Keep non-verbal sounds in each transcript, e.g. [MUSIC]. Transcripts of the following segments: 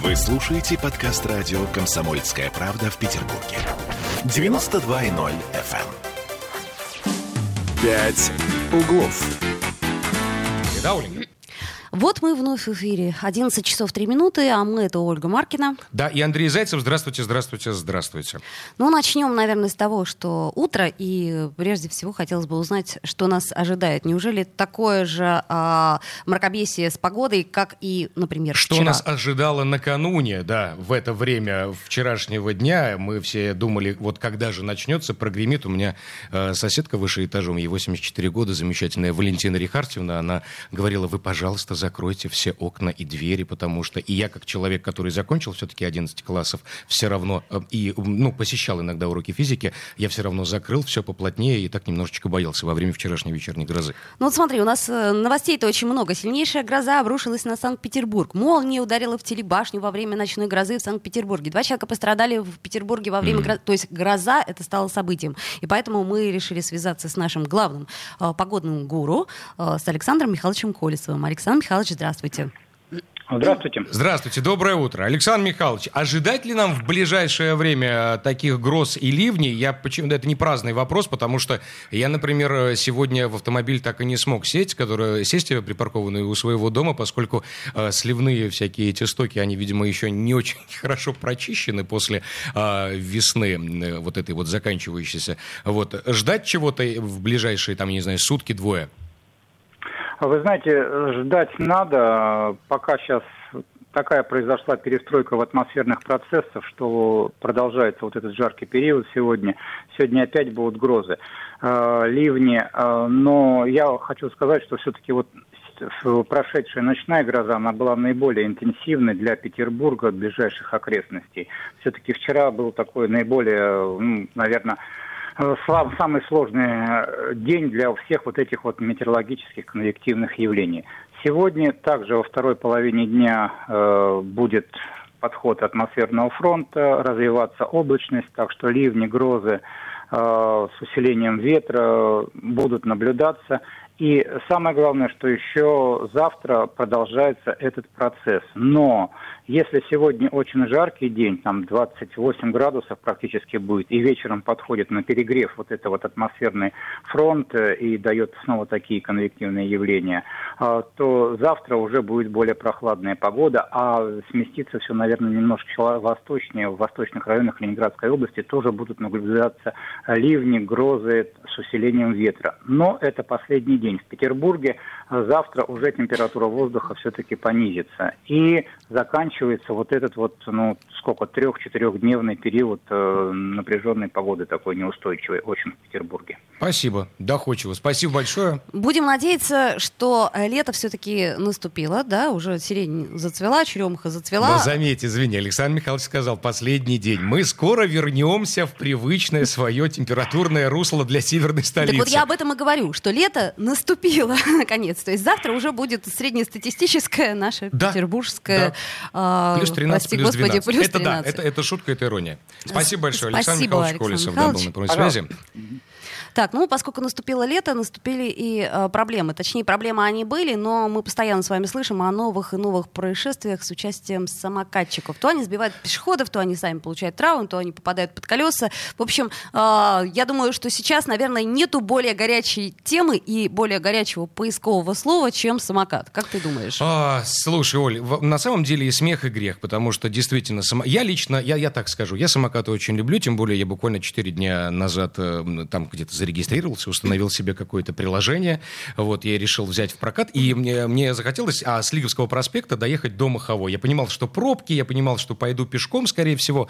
Вы слушаете подкаст радио «Комсомольская правда» в Петербурге. 92.0 FM. «Пять углов». Да, Оленька? Вот мы вновь в эфире. 11 часов 3 минуты, а мы это Ольга Маркина. Да, и Андрей Зайцев. Здравствуйте, здравствуйте, здравствуйте. Ну, начнем, наверное, с того, что утро, и прежде всего хотелось бы узнать, что нас ожидает. Неужели такое же а, мракобесие с погодой, как и, например, Что вчера? нас ожидало накануне, да, в это время вчерашнего дня. Мы все думали, вот когда же начнется, прогремит. У меня э, соседка выше этажом, ей 84 года, замечательная Валентина Рихартьевна, она говорила, вы, пожалуйста, закройте все окна и двери, потому что и я, как человек, который закончил все-таки 11 классов, все равно, э, и, ну, посещал иногда уроки физики, я все равно закрыл все поплотнее и так немножечко боялся во время вчерашней вечерней грозы. Ну вот смотри, у нас э, новостей-то очень много. Сильнейшая гроза обрушилась на Санкт-Петербург. Молния ударила в телебашню во время ночной грозы в Санкт-Петербурге. Два человека пострадали в Петербурге во время грозы. То есть гроза это стало событием. И поэтому мы решили связаться с нашим главным э, погодным гуру, э, с Александром Михайловичем Колесовым. Александр Михайлович, здравствуйте. Здравствуйте. Здравствуйте, доброе утро. Александр Михайлович, ожидать ли нам в ближайшее время таких гроз и ливней? Я почему это не праздный вопрос, потому что я, например, сегодня в автомобиль так и не смог сесть, который, сесть припаркованный у своего дома, поскольку э, сливные всякие эти стоки, они, видимо, еще не очень [LAUGHS] хорошо прочищены после э, весны, э, вот этой вот заканчивающейся. Вот. Ждать чего-то в ближайшие, там, я не знаю, сутки-двое? Вы знаете, ждать надо, пока сейчас такая произошла перестройка в атмосферных процессах, что продолжается вот этот жаркий период сегодня. Сегодня опять будут грозы, э, ливни. Э, но я хочу сказать, что все-таки вот прошедшая ночная гроза, она была наиболее интенсивной для Петербурга, ближайших окрестностей. Все-таки вчера был такой наиболее, ну, наверное, Э, самый сложный э, день для всех вот этих вот метеорологических конвективных явлений. Сегодня также во второй половине дня э, будет подход атмосферного фронта, развиваться облачность, так что ливни, грозы э, с усилением ветра будут наблюдаться. И самое главное, что еще завтра продолжается этот процесс. Но если сегодня очень жаркий день, там 28 градусов практически будет, и вечером подходит на перегрев вот это вот атмосферный фронт э, и дает снова такие конвективные явления, а, то завтра уже будет более прохладная погода, а сместится все, наверное, немножко восточнее, в восточных районах Ленинградской области тоже будут наблюдаться ливни, грозы с усилением ветра. Но это последний день в Петербурге. Завтра уже температура воздуха все-таки понизится. И заканчивается вот этот вот, ну, сколько, трех-четырехдневный период э, напряженной погоды такой неустойчивой очень в Петербурге. Спасибо, доходчиво. Спасибо большое. Будем надеяться, что лето все-таки наступило, да, уже сирень зацвела, черемуха зацвела. Но заметьте, извини, Александр Михайлович сказал, последний день. Мы скоро вернемся в привычное свое температурное русло для северной столицы. Так вот я об этом и говорю, что лето наступило, [LAUGHS] наконец. То есть завтра уже будет среднестатистическое наше Да, петербургское... а, Плюс 13, прости, плюс господи, 12. плюс это да, 13. это, это шутка, это ирония. Спасибо большое. Александр Спасибо, Михайлович Александр Колесов да, был Михайлович. на прямой связи. Так, ну, поскольку наступило лето, наступили и э, проблемы. Точнее, проблемы они были, но мы постоянно с вами слышим о новых и новых происшествиях с участием самокатчиков. То они сбивают пешеходов, то они сами получают травму, то они попадают под колеса. В общем, э, я думаю, что сейчас, наверное, нету более горячей темы и более горячего поискового слова, чем самокат. Как ты думаешь? А, слушай, Оль, на самом деле и смех, и грех, потому что действительно, само... я лично, я, я так скажу, я самокаты очень люблю, тем более я буквально 4 дня назад э, там где-то зарегистрировался, установил себе какое-то приложение, вот, я решил взять в прокат, и мне, мне захотелось а, с Лиговского проспекта доехать до Маховой. Я понимал, что пробки, я понимал, что пойду пешком, скорее всего,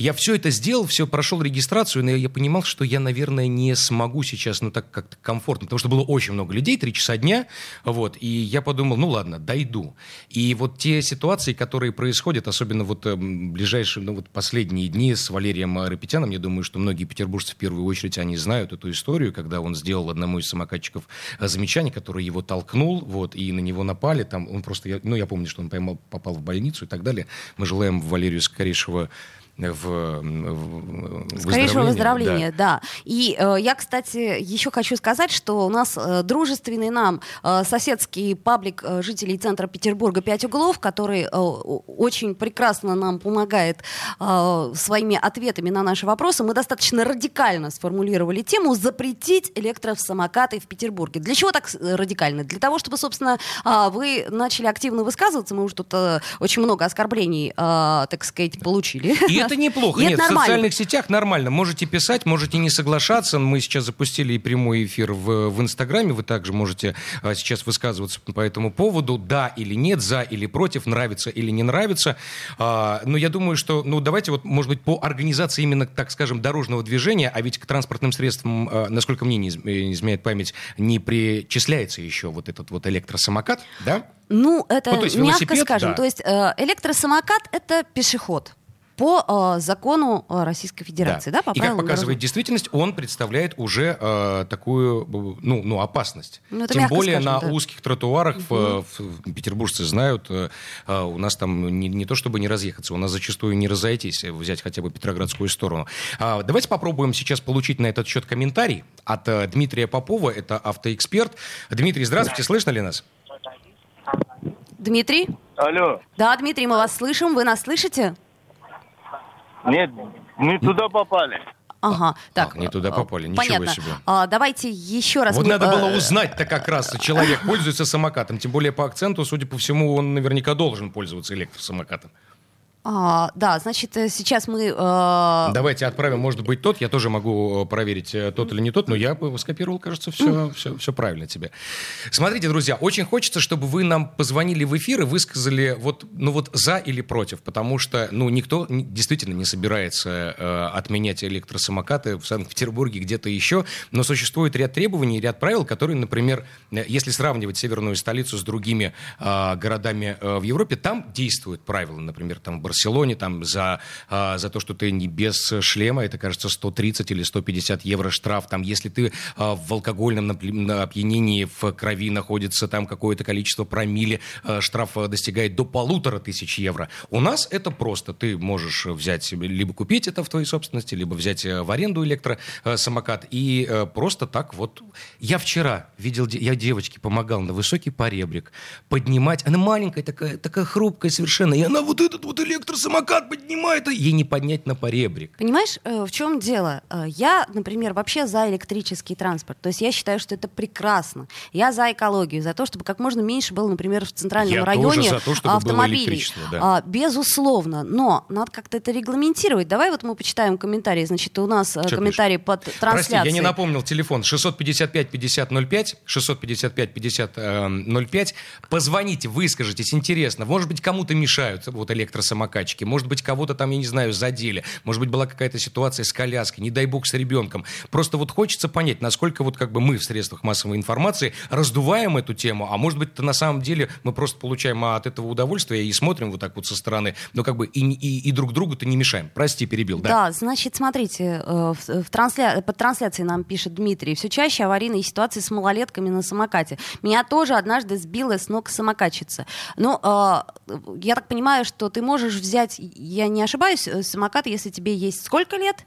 я все это сделал, все прошел регистрацию, но я понимал, что я, наверное, не смогу сейчас, ну, так как-то комфортно, потому что было очень много людей, три часа дня, вот, и я подумал, ну, ладно, дойду. И вот те ситуации, которые происходят, особенно вот эм, ближайшие, ну, вот последние дни с Валерием Рапетяном, я думаю, что многие петербуржцы в первую очередь, они знают эту историю, когда он сделал одному из самокатчиков э, замечание, который его толкнул, вот, и на него напали, там, он просто, ну, я помню, что он поймал, попал в больницу и так далее. Мы желаем Валерию скорейшего в, в Скорейшего выздоровления, да. да. И э, я, кстати, еще хочу сказать, что у нас э, дружественный нам э, соседский паблик э, жителей центра Петербурга «Пять углов», который э, очень прекрасно нам помогает э, своими ответами на наши вопросы. Мы достаточно радикально сформулировали тему «Запретить электросамокаты в Петербурге». Для чего так э, радикально? Для того, чтобы, собственно, э, вы начали активно высказываться. Мы уже тут э, очень много оскорблений, э, так сказать, получили. И это неплохо. И Нет, это в социальных сетях нормально. Можете писать, можете не соглашаться. Мы сейчас запустили и прямой эфир в, в Инстаграме. Вы также можете а, сейчас высказываться по этому поводу. Да или нет, за или против, нравится или не нравится. А, но я думаю, что, ну, давайте вот, может быть, по организации именно, так скажем, дорожного движения, а ведь к транспортным средствам, а, насколько мне не изменяет память, не причисляется еще вот этот вот электросамокат, да? Ну, это ну, мягко скажем. Да. То есть э, электросамокат — это пешеход по э, закону э, Российской Федерации, да, да по И как показывает действительность, он представляет уже э, такую, ну, ну, опасность. Ну, Тем более скажем, на да. узких тротуарах, угу. в, в, петербуржцы знают, э, э, у нас там не, не то чтобы не разъехаться, у нас зачастую не разойтись, взять хотя бы Петроградскую сторону. А, давайте попробуем сейчас получить на этот счет комментарий от э, Дмитрия Попова, это автоэксперт. Дмитрий, здравствуйте, слышно ли нас? Дмитрий? Алло. Да, Дмитрий, мы вас слышим. Вы нас слышите? Нет, не туда попали. Ага, так. Ах, не туда попали, ничего понятно. себе. А, давайте еще раз... Вот мы, надо было э, узнать-то как раз, человек пользуется самокатом. Тем более по акценту, судя по всему, он наверняка должен пользоваться электросамокатом. А, да, значит, э, сейчас мы... Э... Давайте отправим, может быть, тот. Я тоже могу э, проверить, э, тот или не тот, но я скопировал, кажется, все, mm. все, все правильно тебе. Смотрите, друзья, очень хочется, чтобы вы нам позвонили в эфир и высказали вот, ну вот за или против, потому что, ну, никто действительно не собирается э, отменять электросамокаты в Санкт-Петербурге, где-то еще, но существует ряд требований, ряд правил, которые, например, если сравнивать северную столицу с другими э, городами э, в Европе, там действуют правила, например, там Барселоне там за, а, за то, что ты не без шлема, это, кажется, 130 или 150 евро штраф. Там, если ты а, в алкогольном опьянении в крови находится там какое-то количество промили, а, штраф достигает до полутора тысяч евро. У нас это просто. Ты можешь взять, либо купить это в твоей собственности, либо взять э, в аренду электросамокат и э, просто так вот. Я вчера видел, я девочке помогал на высокий поребрик поднимать. Она маленькая такая, такая хрупкая совершенно. И она вот этот вот электро электросамокат поднимает, и ей не поднять на поребрик. Понимаешь, э, в чем дело? Э, я, например, вообще за электрический транспорт. То есть я считаю, что это прекрасно. Я за экологию, за то, чтобы как можно меньше было, например, в центральном я районе за то, чтобы автомобилей. да. А, безусловно. Но надо как-то это регламентировать. Давай вот мы почитаем комментарии. Значит, у нас э, Что комментарий пишешь? под трансляцией. Прости, я не напомнил телефон 655-5005, 655-5005. Позвоните, выскажитесь, интересно. Может быть, кому-то мешают вот электросамокаты самокатчики. Может быть, кого-то там, я не знаю, задели. Может быть, была какая-то ситуация с коляской, не дай бог, с ребенком. Просто вот хочется понять, насколько вот как бы мы в средствах массовой информации раздуваем эту тему, а может быть, на самом деле мы просто получаем от этого удовольствие и смотрим вот так вот со стороны, но как бы и, и, и друг другу-то не мешаем. Прости, перебил, да? Да, значит, смотрите, э, в, в трансля... под трансляцией нам пишет Дмитрий, все чаще аварийные ситуации с малолетками на самокате. Меня тоже однажды сбила с ног самокатчица. Ну, э, я так понимаю, что ты можешь взять, я не ошибаюсь, э, самокат, если тебе есть сколько лет?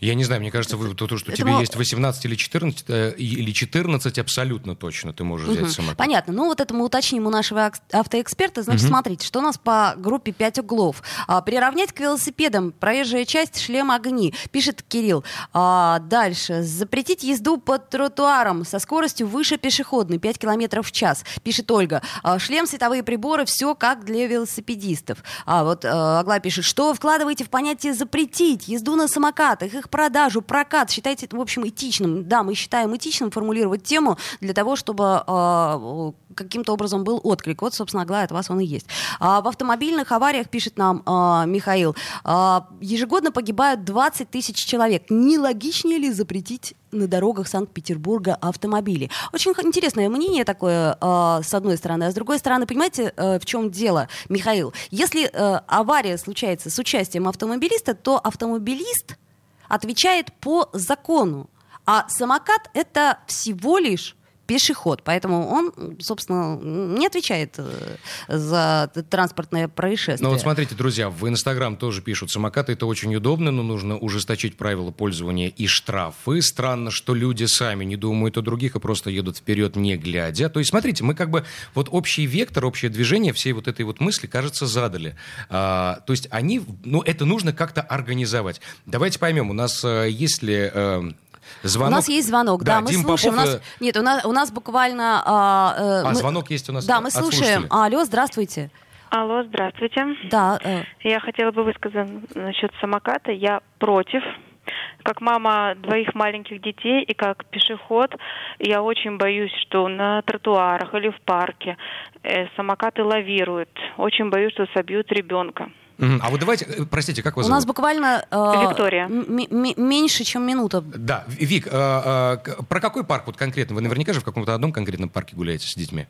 Я не знаю, мне кажется, вы, то, что тебе мол... есть 18 или 14, э, или 14 абсолютно точно ты можешь взять угу. самокат. Понятно. Ну, вот это мы уточним у нашего автоэксперта. Значит, угу. смотрите, что у нас по группе 5 углов. А, приравнять к велосипедам проезжая часть, шлем огни, пишет Кирилл. А, дальше. Запретить езду под тротуаром со скоростью выше пешеходной, 5 километров в час, пишет Ольга. А, шлем, световые приборы, все как для велосипедистов. А вот а, Агла пишет, что вы вкладываете в понятие запретить езду на самокатах, их продажу, прокат. Считайте в общем, этичным. Да, мы считаем этичным формулировать тему для того, чтобы э, каким-то образом был отклик. Вот, собственно, Аглая, от вас он и есть. А в автомобильных авариях, пишет нам э, Михаил, э, ежегодно погибают 20 тысяч человек. Нелогичнее ли запретить на дорогах Санкт-Петербурга автомобили. Очень интересное мнение такое, э, с одной стороны. А с другой стороны, понимаете, э, в чем дело, Михаил? Если э, авария случается с участием автомобилиста, то автомобилист отвечает по закону. А самокат это всего лишь пешеход, поэтому он, собственно, не отвечает э, за транспортное происшествие. Ну вот смотрите, друзья, в Инстаграм тоже пишут, самокаты это очень удобно, но нужно ужесточить правила пользования и штрафы. Странно, что люди сами не думают о других и просто едут вперед, не глядя. То есть, смотрите, мы как бы вот общий вектор, общее движение всей вот этой вот мысли, кажется, задали. А, то есть они, ну это нужно как-то организовать. Давайте поймем, у нас э, есть ли... Э, Звонок. У нас есть звонок, да, Да, мы Дим слушаем. Попов, у нас, э, нет, у нас, у нас буквально... а, э, А, мы- звонок есть у нас Да, мы слушаем. Алло, здравствуйте. Алло, здравствуйте. Да, э, Я хотела бы высказать насчет самоката. Я против. Как мама двоих маленьких детей и как пешеход, я очень боюсь, что на тротуарах или в парке э, самокаты лавируют. Очень боюсь, что собьют ребенка. А вот давайте, э, простите, как вас у зовут? нас буквально... э, Виктория. меньше, чем минута. Да, Вик, э, э, про какой парк вот конкретно? Вы наверняка же в каком-то одном конкретном парке гуляете с детьми?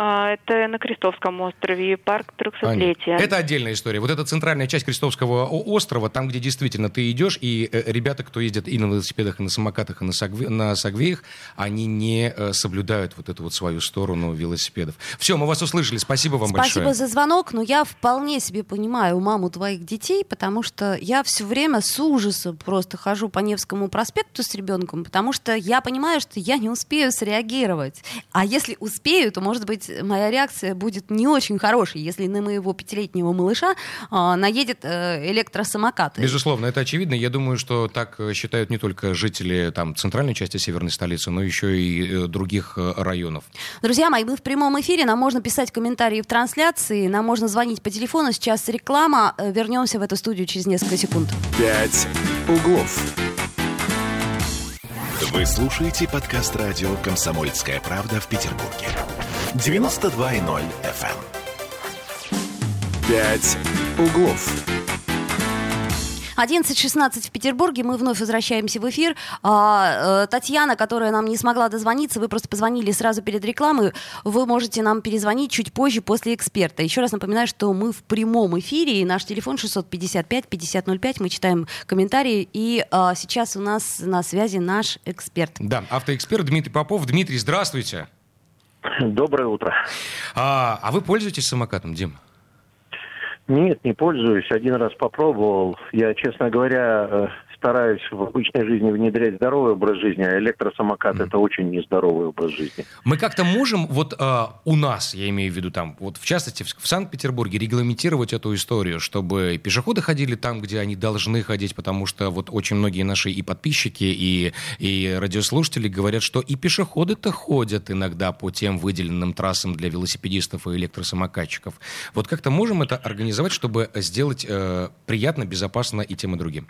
А, это на Крестовском острове, парк 300-летия. Это отдельная история. Вот эта центральная часть Крестовского острова, там, где действительно ты идешь, и э, ребята, кто ездят и на велосипедах, и на самокатах, и на, сагве- на сагвеях, они не э, соблюдают вот эту вот свою сторону велосипедов. Все, мы вас услышали. Спасибо вам Спасибо большое. за звонок, но я вполне себе понимаю маму твоих детей, потому что я все время с ужасом просто хожу по Невскому проспекту с ребенком, потому что я понимаю, что я не успею среагировать. А если успею, то, может быть, моя реакция будет не очень хорошей, если на моего пятилетнего малыша а, наедет э, электросамокат. Безусловно, это очевидно. Я думаю, что так э, считают не только жители там, центральной части северной столицы, но еще и э, других э, районов. Друзья мои, мы в прямом эфире, нам можно писать комментарии в трансляции, нам можно звонить по телефону, сейчас реклама, Э, вернемся в эту студию через несколько секунд. «Пять углов». Вы слушаете подкаст радио «Комсомольская правда» в Петербурге. 92.0 FM. «Пять углов». 11.16 в Петербурге, мы вновь возвращаемся в эфир. А, э, Татьяна, которая нам не смогла дозвониться, вы просто позвонили сразу перед рекламой, вы можете нам перезвонить чуть позже после эксперта. Еще раз напоминаю, что мы в прямом эфире, и наш телефон 655-5005, мы читаем комментарии, и а, сейчас у нас на связи наш эксперт. Да, автоэксперт Дмитрий Попов. Дмитрий, здравствуйте. Доброе утро. А, а вы пользуетесь самокатом, Дим? Нет, не пользуюсь. Один раз попробовал. Я, честно говоря, э, стараюсь в обычной жизни внедрять здоровый образ жизни, а электросамокат это очень нездоровый образ жизни. Мы как-то можем, вот а, у нас, я имею в виду там, вот в частности в, в Санкт-Петербурге, регламентировать эту историю, чтобы пешеходы ходили там, где они должны ходить, потому что вот очень многие наши и подписчики, и, и радиослушатели говорят, что и пешеходы-то ходят иногда по тем выделенным трассам для велосипедистов и электросамокатчиков. Вот как-то можем это организовать, чтобы сделать э, приятно, безопасно и тем и другим?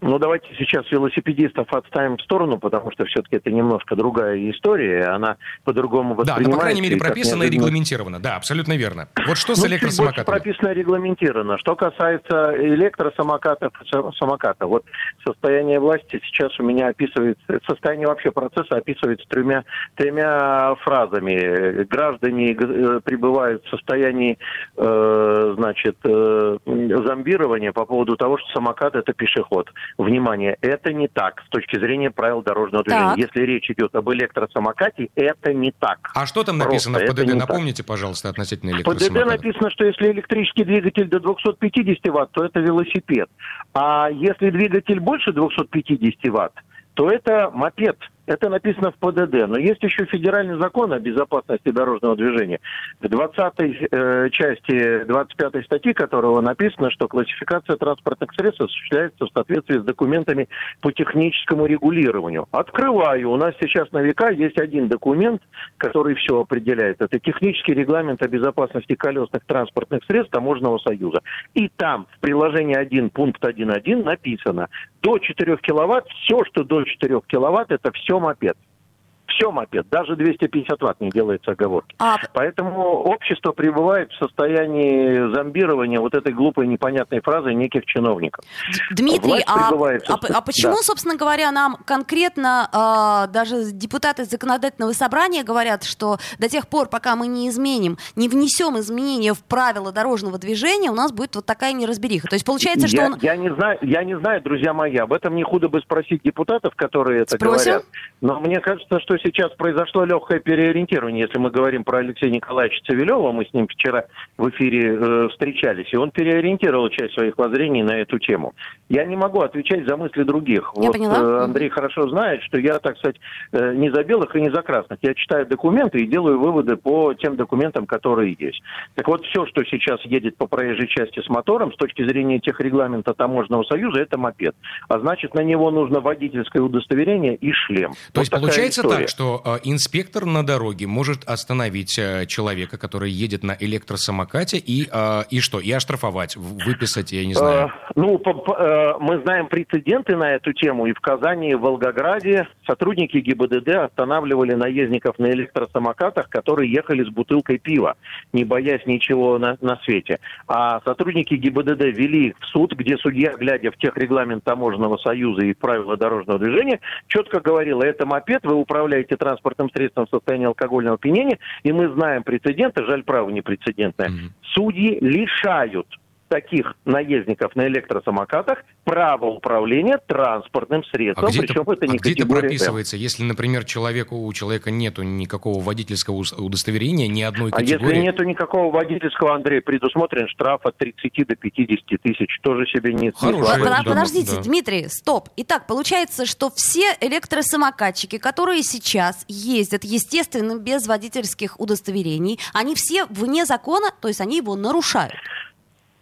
Ну, давайте сейчас велосипедистов отставим в сторону, потому что все-таки это немножко другая история, она по-другому Да, воспринимается. ну, по крайней мере, и прописано и регламентировано. Да, абсолютно верно. Вот что с Ну, электросамокатами? прописано и регламентировано. Что касается электросамокатов, са- самоката, вот состояние власти сейчас у меня описывается, состояние вообще процесса описывается тремя, тремя фразами. Граждане э, пребывают в состоянии, э, значит, э, зомбирования по поводу того, что самокат это пешеход. Внимание, это не так с точки зрения правил дорожного движения. Так. Если речь идет об электросамокате, это не так. А что там Просто написано в это ПДД? не так. Напомните, пожалуйста, относительно В ПДД электросамоката. написано, что если электрический двигатель до 250 ватт, то это велосипед. А если двигатель больше 250 ватт, то это мопед. Это написано в ПДД. Но есть еще федеральный закон о безопасности дорожного движения. В 20 э, части 25 статьи которого написано, что классификация транспортных средств осуществляется в соответствии с документами по техническому регулированию. Открываю. У нас сейчас на века есть один документ, который все определяет. Это технический регламент о безопасности колесных транспортных средств Таможенного союза. И там в приложении 1 пункт 1.1 написано, до 4 киловатт, все, что до 4 киловатт, это все мопед. Все мопед, даже 250 ватт не делается оговорки. А, Поэтому общество пребывает в состоянии зомбирования вот этой глупой непонятной фразы неких чиновников. Дмитрий, а, пребывает а, а почему, Да. собственно говоря, нам конкретно а, даже депутаты законодательного собрания говорят, что до тех пор, пока мы не изменим, не внесем изменения в правила дорожного движения, у нас будет вот такая неразбериха. То есть получается, что я, он... я не знаю, я не знаю, друзья мои, об этом не худо бы спросить депутатов, которые это Спросим. говорят. Но мне кажется, что что сейчас произошло легкое переориентирование, если мы говорим про Алексея Николаевича Цивилева, мы с ним вчера в эфире э, встречались, и он переориентировал часть своих воззрений на эту тему. Я не могу отвечать за мысли других. Я вот поняла. э, Андрей хорошо знает, что я, так сказать, э, не за белых и не за красных. Я читаю документы и делаю выводы по тем документам, которые есть. Так вот, все, что сейчас едет по проезжей части с мотором, с точки зрения тех регламента Таможенного союза, это мопед. А значит, на него нужно водительское удостоверение и шлем. То Вот есть получается история. так, что э, инспектор на дороге может остановить э, человека, который едет на электросамокате, и, э, и что? И оштрафовать, выписать, я не знаю. Ну, мы знаем прецеденты на эту тему. И в Казани, и в Волгограде сотрудники ГИБДД останавливали наездников на электросамокатах, которые ехали с бутылкой пива, не боясь ничего на, на свете. А сотрудники ГИБДД вели их в суд, где судья, глядя в тех регламент Таможенного союза и правила дорожного движения, четко говорила, это мопед, вы управляете транспортным средством в состоянии алкогольного опьянения, и мы знаем прецеденты, жаль, право непрецедентное. Мгм. Судьи лишают таких наездников на электросамокатах право управления транспортным А средством, где, причем это, это а не где это категория М. прописывается, если, например, человеку, у человека нету никакого водительского удостоверения, ни одной А если категории? нету никакого водительского, Андрей, предусмотрен штраф от 30 до 50 тысяч. Тоже себе не... да, под- Подождите, да. Дмитрий, стоп. Итак, получается, что все электросамокатчики, которые сейчас ездят, естественно, без водительских удостоверений, они все вне закона, то есть они его нарушают.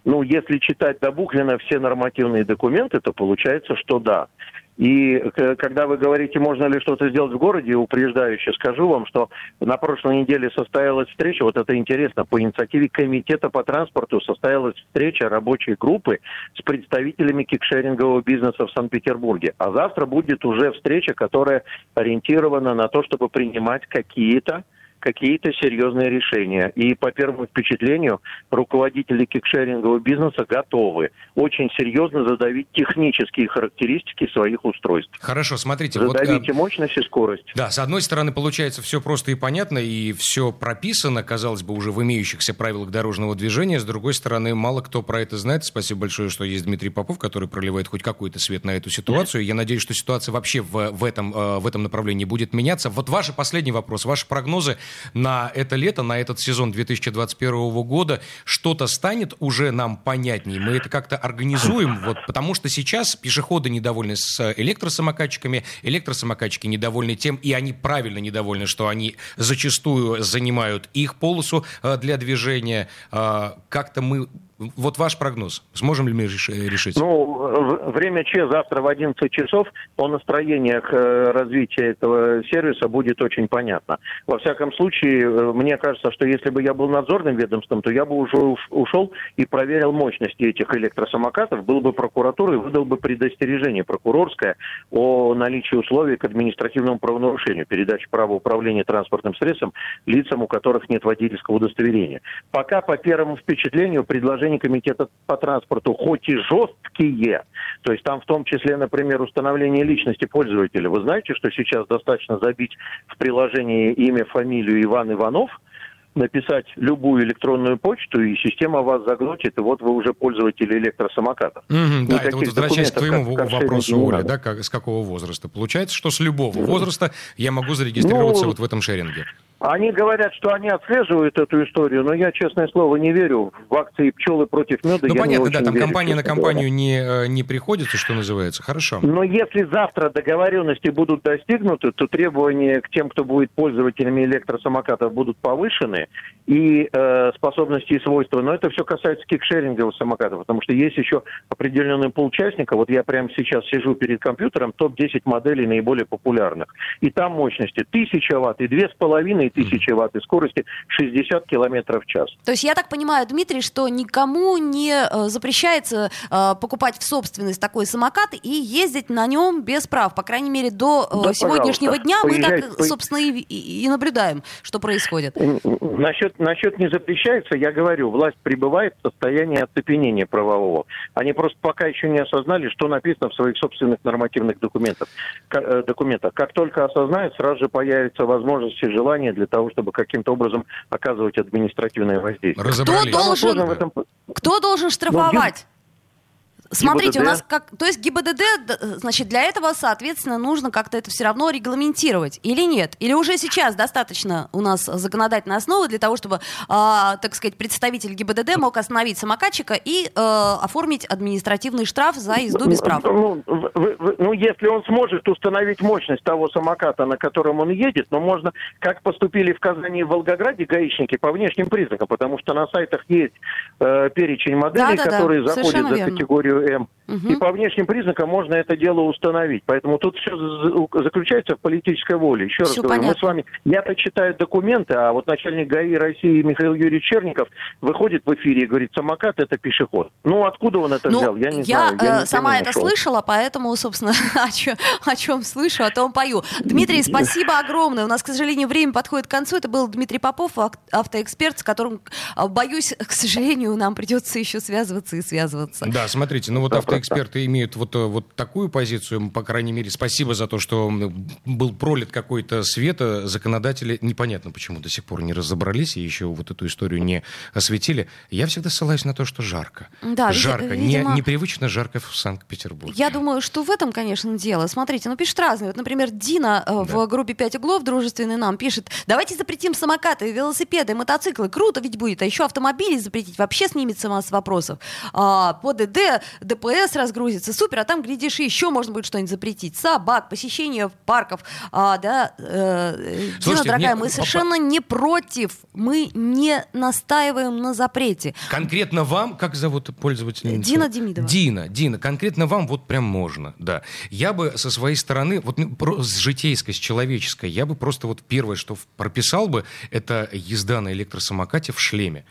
Ну, если читать до Бухлина все нормативные документы, то получается, что да. И к- когда вы говорите, можно ли что-то сделать в городе, упреждающе скажу вам, что на прошлой неделе состоялась встреча, вот это интересно, по инициативе Комитета по транспорту состоялась встреча рабочей группы с представителями кикшерингового бизнеса в Санкт-Петербурге. А завтра будет уже встреча, которая ориентирована на то, чтобы принимать какие-то какие-то серьезные решения. И по первому впечатлению руководители кикшерингового бизнеса готовы очень серьезно задавить технические характеристики своих устройств. Хорошо, смотрите, вот... э, мощность, и скорость. Да, с одной стороны, получается все просто и понятно, и все прописано, казалось бы, уже в имеющихся правилах дорожного движения. С другой стороны, мало кто про это знает. Спасибо большое, что есть Дмитрий Попов, который проливает хоть какой-то свет на эту ситуацию. Я надеюсь, что ситуация вообще в, в, этом, э, в этом направлении будет меняться. Вот ваш последний вопрос, ваши прогнозы на это лето, на этот сезон 2021 года. Что-то станет уже нам понятнее? Мы это как-то организуем? Вот, потому что сейчас пешеходы недовольны с электросамокатчиками, электросамокатчики недовольны тем, и они правильно недовольны, что они зачастую занимают их полосу э, для движения. А, Как-то мы... Вот ваш прогноз. Сможем ли мы реш- решить? Ну, время Ч завтра в 11 часов по настроениях э, развития этого сервиса будет очень понятно. Во всяком случае, э, мне кажется, что если бы я был надзорным ведомством, то я бы уже уш- ушел и проверил мощности этих электросамокатов, был бы прокуратура и выдал бы предостережение прокурорское о наличии условий к административному правонарушению, передаче права управления транспортным средством лицам, у которых нет водительского удостоверения. Пока по первому впечатлению предложения комитета по транспорту хоть и жесткие, то есть там в том числе, например, установление личности пользователя. Вы знаете, что сейчас достаточно забить в приложении имя, фамилию Иван Иванов, написать любую электронную почту, и система вас заглотит, и вот вы уже пользователь электросамокатов. Мгм, да, это вот возвращаясь к твоему как- вопросу, Оля, да, как, с какого возраста? Получается, что с любого возраста я могу зарегистрироваться Ну, вот в этом шеринге. Они говорят, что они отслеживают эту историю, но я, честное слово, не верю в акции пчелы против меда. Ну, понятно, да, там верю, компания на компанию не, э, не приходится, что называется. Хорошо. Но если завтра договоренности будут достигнуты, то требования к тем, кто будет пользователями электросамокатов, будут повышены, и э, способности и свойства. Но это все касается кикшеринговых самокатов, потому что есть еще определенный пул участников. Вот я прямо сейчас сижу перед компьютером, топ-10 моделей наиболее популярных. И там мощности 1000 ватт, и 2500 тысячи ватт, и скорости 60 километров в час. То есть я так понимаю, Дмитрий, что никому не э, запрещается э, покупать в собственность такой самокат и ездить на нем без прав. По крайней мере, до э, Да, сегодняшнего дня мы Поезжайте, так, по- собственно, и, и- наблюдаем, что происходит. Насчет, насчет не запрещается, я говорю, власть пребывает в состоянии оцепенения правового. Они просто пока еще не осознали, что написано в своих собственных нормативных документах. Э, документах. Как только осознают, сразу же появится возможность и желание для того, чтобы каким-то образом оказывать административное воздействие. Кто должен- в этом- Кто должен штрафовать? Смотрите, у ГИБДД? нас как... То есть ГИБДД, значит, для этого, соответственно, нужно как-то это все равно регламентировать. Или нет? Или уже сейчас достаточно у нас законодательной основы для того, чтобы, а, так сказать, представитель ГИБДД мог остановить самокатчика и а, оформить административный штраф за езду без прав? Ну, в- в- в- ну, если он сможет установить мощность того самоката, на котором он едет, но можно, как поступили в Казани и в Волгограде гаишники, по внешним признакам, потому что на сайтах есть э, перечень моделей, Да-да-да, которые заходят совершенно за верно. категорию М. Мгм. И по внешним признакам можно это дело установить. Поэтому тут все заключается в политической воле. Еще раз Всё говорю, мы понятно. с вами, я-то читаю документы, а вот начальник ГАИ России Михаил Юрьевич Черников выходит в эфире и говорит, самокат это пешеход. Ну, откуда он это Ну, взял, я не я знаю. э, нигде не сама это нашел. слышала, поэтому, собственно, [LAUGHS] о чем, о чем слышу, о том пою. Дмитрий, [LAUGHS] спасибо огромное. У нас, к сожалению, время подходит к концу. Это был Дмитрий Попов, автоэксперт, с которым, э, боюсь, к сожалению, нам придется еще связываться и связываться. Да, смотрите, ну вот автоэксперты имеют вот, э, вот такую позицию, по крайней мере, спасибо за то, что был пролит какой-то свет, а законодатели непонятно почему до сих пор не разобрались и еще вот эту историю не осветили. Я всегда ссылаюсь на то, что жарко. Да, жарко, видимо- не, непривычно жарко в Санкт-Петербурге. Я думаю, что в этом, конечно, дело. Смотрите, ну пишут разные. Вот, например, Дина э, в группе «Пять углов» дружественный нам пишет, давайте запретим самокаты, велосипеды, мотоциклы. Круто ведь будет. А еще автомобили запретить. Вообще снимется масса вопросов. А, по ДД, ДПС разгрузится. Супер. А там, глядишь, еще можно будет что-нибудь запретить. Собак, посещение парков. А, да, э, Дина, Слушайте, дорогая, мне- мы совершенно не против. Мы не настаиваем на запрете. Конкретно вам, как зовут пользовательницу? Дина Демидова. Дина, Дина, конкретно вам вот прям можно, да. Я бы со своей стороны, вот ну, с житейской, с человеческой, я бы просто вот первое, что прописал бы, это езда на электросамокате в шлеме.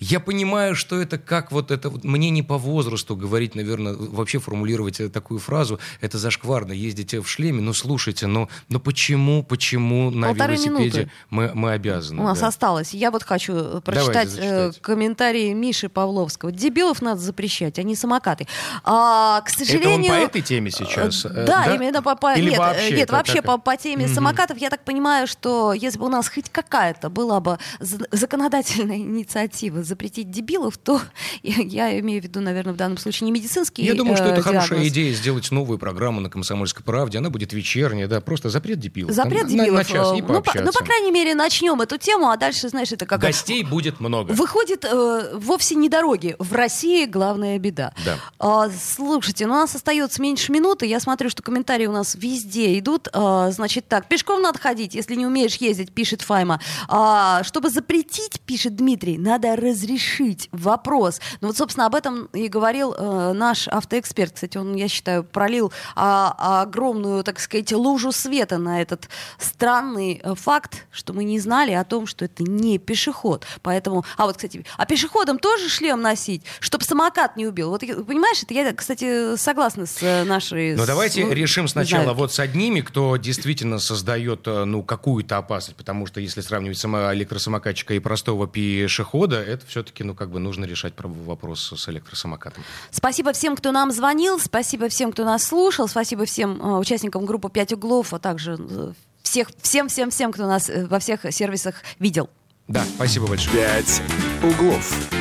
Я понимаю, что это как вот это вот мне не по возрасту говорить, наверное, вообще формулировать э, такую фразу. Это зашкварно ездить в шлеме. Ну слушайте, ну, ну почему, почему на Полторы велосипеде минуты. мы, мы обязаны? У нас да? осталось. Я вот хочу э, прочитать э, комментарии Миши Павловского. Дебилов надо запрещать, а не самокаты. А, к сожалению... Это он по этой теме сейчас? Э, э, Да, именно по, по- Или нет, э, вообще нет, вообще по, по теме Мгм. самокатов я так понимаю, что если бы у нас хоть какая-то была бы за- законодательная инициатива запретить дебилов, то [LAUGHS] я, имею в виду, наверное, в данном случае не медицинский Я думаю, что э, это хорошая диагноз. идея сделать новую программу на «Комсомольской правде». Она будет вечерняя, да, просто запрет дебилов. Запрет Там на- дебилов. На, час э, и ну, по, ну, по крайней мере, начнем эту тему, а дальше, знаешь, это как... Гостей будет много. Выходит, э, вовсе не дороги. В России главная беда. Да. А, слушайте, ну, у нас остается меньше минуты. Я смотрю, что комментарии у нас везде идут. А, значит так, пешком надо ходить, если не умеешь ездить, пишет Файма. А, чтобы запретить, пишет Дмитрий, надо разрешить. Вопрос. Ну вот, собственно, об этом и говорил э, наш автоэксперт. Кстати, он, я считаю, пролил а, огромную, так сказать, лужу света на этот странный э, факт, что мы не знали о том, что это не пешеход. Поэтому, а вот, кстати, а пешеходам тоже шлем носить, чтобы самокат не убил. Вот, понимаешь, это я, кстати, согласна с э, нашей... Но с- давайте ну, решим сначала знаю. вот с одними, кто действительно создает э, ну, какую-то опасность, потому что если сравнивать само электросамокатчика и простого пешехода, это все-таки ну, как бы нужно решать про- вопрос с электросамокатом. Спасибо всем, кто нам звонил, спасибо всем, кто нас слушал, спасибо всем э, участникам группы «Пять углов», а также э, всех, всем-всем-всем, кто нас э, во всех сервисах видел. Да, спасибо большое. «Пять углов».